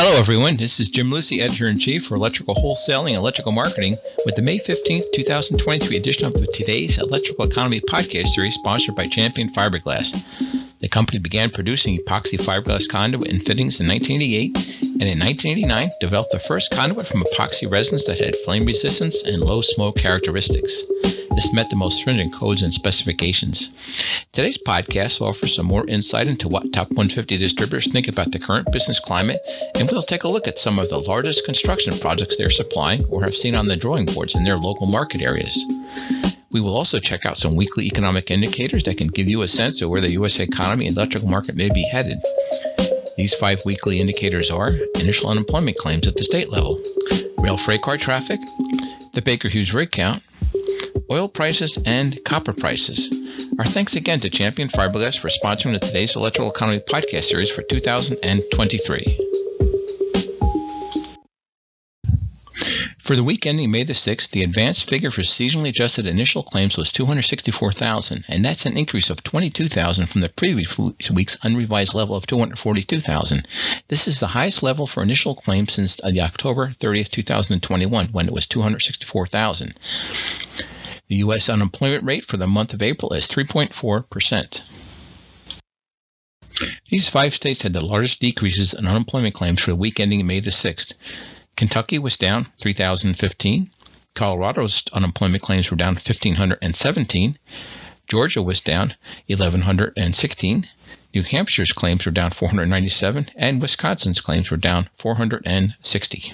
Hello, everyone. This is Jim Lucy, editor in chief for Electrical Wholesaling and Electrical Marketing, with the May 15th, 2023 edition of today's Electrical Economy podcast series sponsored by Champion Fiberglass. The company began producing epoxy fiberglass conduit and fittings in 1988, and in 1989 developed the first conduit from epoxy resins that had flame resistance and low smoke characteristics. This met the most stringent codes and specifications. Today's podcast offers some more insight into what top 150 distributors think about the current business climate, and we'll take a look at some of the largest construction projects they're supplying or have seen on the drawing boards in their local market areas. We will also check out some weekly economic indicators that can give you a sense of where the U.S. economy and electrical market may be headed. These five weekly indicators are initial unemployment claims at the state level, rail freight car traffic, the Baker Hughes rig count, oil prices, and copper prices. Our thanks again to Champion Fiberglass for sponsoring the Today's Electrical Economy podcast series for 2023. For the week ending May the 6th, the advanced figure for seasonally adjusted initial claims was 264,000, and that's an increase of 22,000 from the previous week's unrevised level of 242,000. This is the highest level for initial claims since the October 30th, 2021, when it was 264,000. The U.S. unemployment rate for the month of April is 3.4%. These five states had the largest decreases in unemployment claims for the week ending May the 6th. Kentucky was down 3,015. Colorado's unemployment claims were down 1,517. Georgia was down 1,116. New Hampshire's claims were down 497, and Wisconsin's claims were down 460.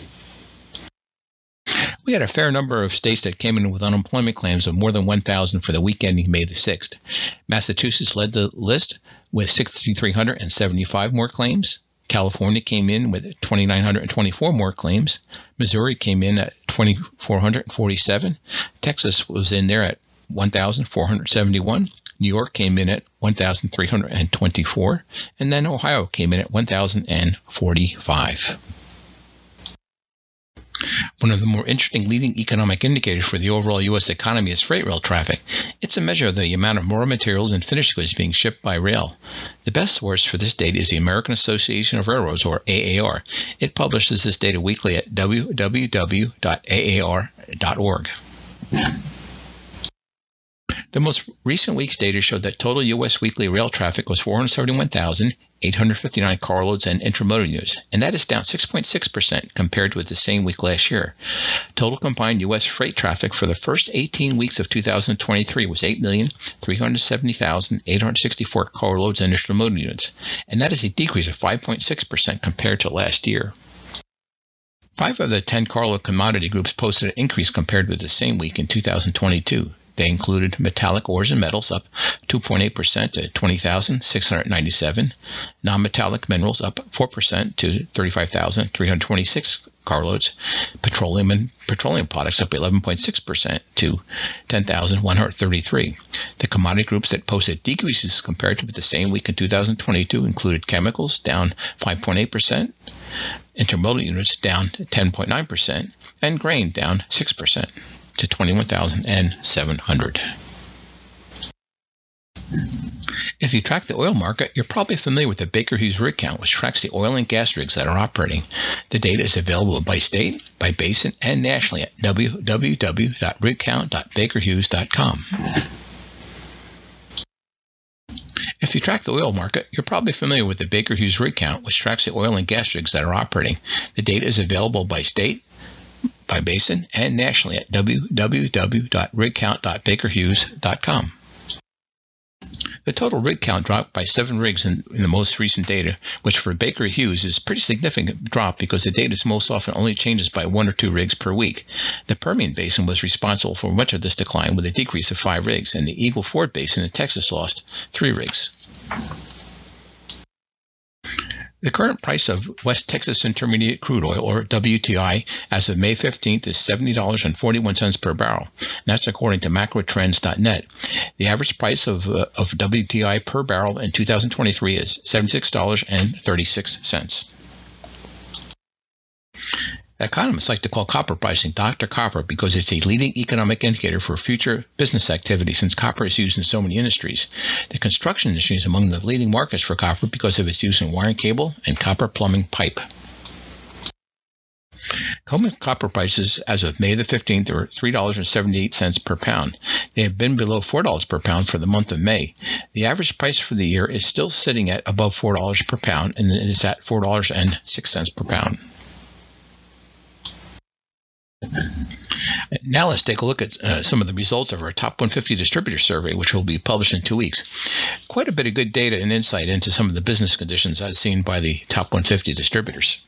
We had a fair number of states that came in with unemployment claims of more than 1,000 for the week ending May the 6th. Massachusetts led the list with 6,375 more claims. California came in with 2,924 more claims. Missouri came in at 2,447. Texas was in there at 1,471. New York came in at 1,324. And then Ohio came in at 1,045. One of the more interesting leading economic indicators for the overall U.S. economy is freight rail traffic. It's a measure of the amount of raw materials and finished goods being shipped by rail. The best source for this data is the American Association of Railroads, or AAR. It publishes this data weekly at www.aar.org. The most recent week's data showed that total U.S. weekly rail traffic was 471,859 carloads and intermodal units, and that is down 6.6% compared with the same week last year. Total combined U.S. freight traffic for the first 18 weeks of 2023 was 8,370,864 carloads and intermodal units, and that is a decrease of 5.6% compared to last year. Five of the 10 carload commodity groups posted an increase compared with the same week in 2022. They included metallic ores and metals up 2.8% to 20,697, non-metallic minerals up 4% to 35,326 carloads, petroleum and petroleum products up 11.6% to 10,133. The commodity groups that posted decreases compared to the same week in 2022 included chemicals down 5.8%, intermodal units down 10.9%, and grain down 6% to 21,700. If you track the oil market, you're probably familiar with the Baker Hughes rig count, which tracks the oil and gas rigs that are operating. The data is available by state, by basin, and nationally at www.rigcount.bakerhughes.com. If you track the oil market, you're probably familiar with the Baker Hughes rig count, which tracks the oil and gas rigs that are operating. The data is available by state, by basin and nationally at www.rigcount.bakerhughes.com. The total rig count dropped by seven rigs in, in, the most recent data, which for Baker Hughes is a pretty significant drop because the data most often only changes by one or two rigs per week. The Permian Basin was responsible for much of this decline with a decrease of five rigs, and the Eagle Ford Basin in Texas lost three rigs. The current price of West Texas Intermediate crude oil, or WTI, as of May 15th is $70.41 per barrel. That's according to macrotrends.net. The average price of, uh, of WTI per barrel in 2023 is $76.36. Economists like to call copper pricing Dr. Copper because it's a leading economic indicator for future business activity since copper is used in so many industries. The construction industry is among the leading markets for copper because of its use in wiring cable and copper plumbing pipe. COMEX copper prices as of May the 15th are $3.78 per pound. They have been below $4 per pound for the month of May. The average price for the year is still sitting at above $4 per pound and is at $4.06 per pound. Now let's take a look at uh, some of the results of our top 150 distributor survey, which will be published in two weeks. Quite a bit of good data and insight into some of the business conditions as seen by the top 150 distributors.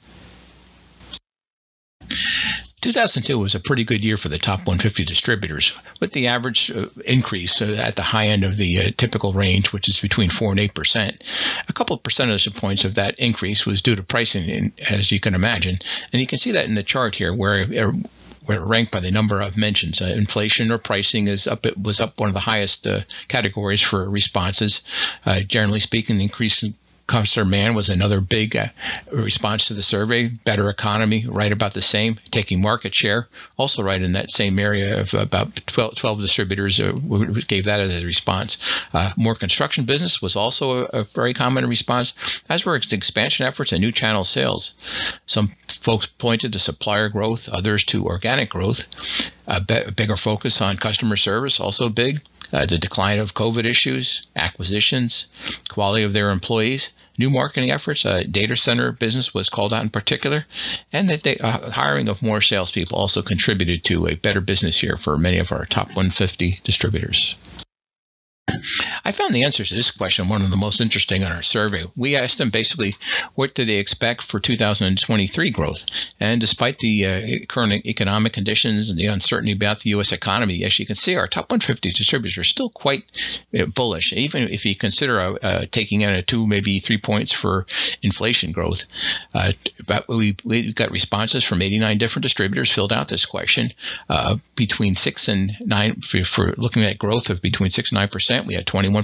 2002 was a pretty good year for the top 150 distributors, with the average uh, increase uh, at the high end of the uh, typical range, which is between 4 and 8 percent. A couple of percentage points of that increase was due to pricing, as you can imagine. And you can see that in the chart here, where uh, where ranked by the number of mentions. Uh, inflation or pricing is up. It was up one of the highest uh, categories for responses. Uh, generally speaking, the increase in customer demand was another big uh, response to the survey. Better economy, right about the same. Taking market share, also right in that same area of about 12, 12 distributors uh, gave that as a response. Uh, more construction business was also a, a, very common response, as were expansion efforts and new channel sales. Some folks pointed to supplier growth, others to organic growth. A be- bigger focus on customer service, also big. Uh, the decline of COVID issues, acquisitions, quality of their employees, new marketing efforts. Uh, data center business was called out in particular, and that the uh, hiring of more salespeople also contributed to a better business year for many of our top 150 distributors. I found the answers to this question one of the most interesting in our survey. We asked them basically what do they expect for 2023 growth, and despite the uh, current economic conditions and the uncertainty about the U.S. economy, as you can see, our top 150 distributors are still quite uh, bullish, even if you consider uh, uh, taking in a two, maybe three points for inflation growth. Uh, but we we got responses from 89 different distributors filled out this question uh, between six and nine for, for looking at growth of between six and nine percent. We had 21%.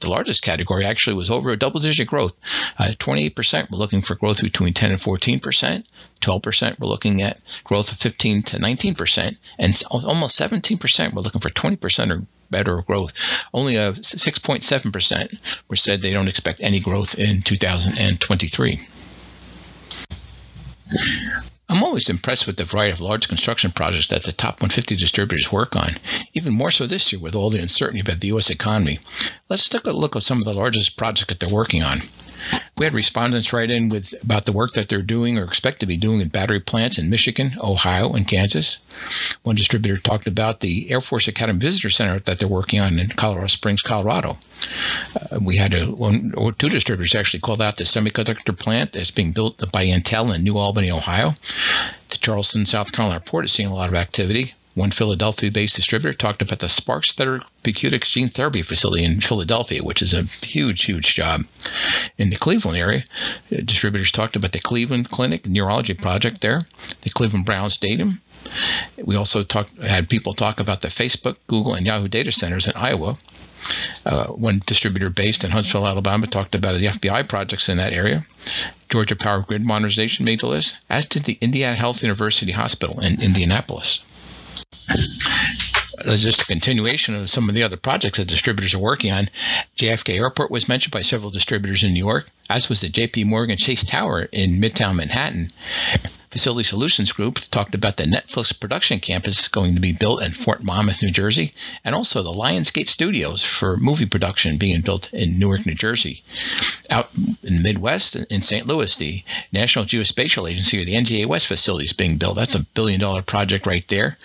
The largest category actually was over a double digit growth. Uh, 28% were looking for growth between 10 and 14%. 12% were looking at growth of 15 to 19%. And almost 17% were looking for 20% or better growth. Only a 6.7% were said they don't expect any growth in 2023. I'm always impressed with the variety of large construction projects that the top 150 distributors work on, even more so this year with all the uncertainty about the U.S. economy. Let's take a look at some of the largest projects that they're working on. We had respondents write in with about the work that they're doing or expect to be doing at battery plants in Michigan, Ohio, and Kansas. One distributor talked about the Air Force Academy Visitor Center that they're working on in Colorado Springs, Colorado. Uh, we had a, one or two distributors actually called out the semiconductor plant that's being built by Intel in New Albany, Ohio. The Charleston, South Carolina port is seeing a lot of activity. One Philadelphia based distributor talked about the Sparks Therapeutics gene therapy facility in Philadelphia, which is a huge, huge job. In the Cleveland area, distributors talked about the Cleveland Clinic Neurology Project there, the Cleveland Brown Stadium. We also talked, had people talk about the Facebook, Google, and Yahoo data centers in Iowa. Uh, one distributor based in Huntsville, Alabama, talked about the FBI projects in that area. Georgia Power Grid Modernization made the list, as did the Indiana Health University Hospital in Indianapolis just a continuation of some of the other projects that distributors are working on. JFK Airport was mentioned by several distributors in New York, as was the JP Morgan Chase Tower in Midtown Manhattan. Facility Solutions Group talked about the Netflix production campus going to be built in Fort Monmouth, New Jersey, and also the Lionsgate Studios for movie production being built in Newark, New Jersey. Out in the Midwest, in St. Louis, the National Geospatial Agency or the NGA West facility is being built. That's a billion dollar project right there.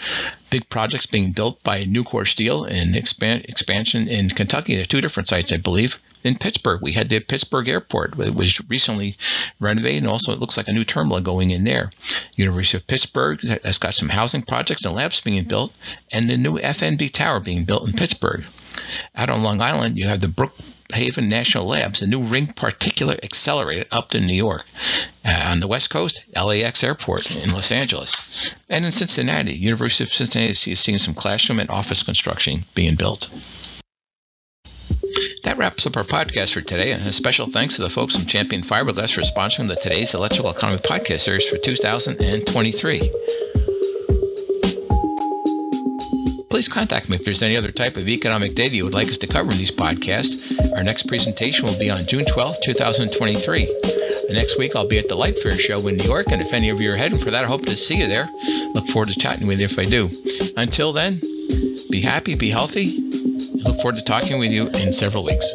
Big projects being built by Nucor Steel and expand, expansion in Kentucky. There are two different sites, I believe in Pittsburgh. We had the Pittsburgh Airport, was recently renovated, and also it looks like a new terminal going in there. University of Pittsburgh has got some housing projects and labs being built, and the new FNB Tower being built in Pittsburgh. Out on Long Island, you have the Brookhaven National Labs, the new Ring Particulate Accelerator up in New York. Uh, on the West Coast, LAX Airport in Los Angeles. And in Cincinnati, University of Cincinnati is seeing some classroom and office construction being built. Wraps up our podcast for today, and a special thanks to the folks from Champion Fiberglass for sponsoring the Today's Electrical Economy podcast series for 2023. Please contact me if there's any other type of economic data you would like us to cover in these podcasts. Our next presentation will be on June 12, 2023. And next week, I'll be at the Light Fair show in New York. And if any of you are heading for that, I hope to see you there. Look forward to chatting with you if I do. Until then, be happy, be healthy. Look forward to talking with you in several weeks.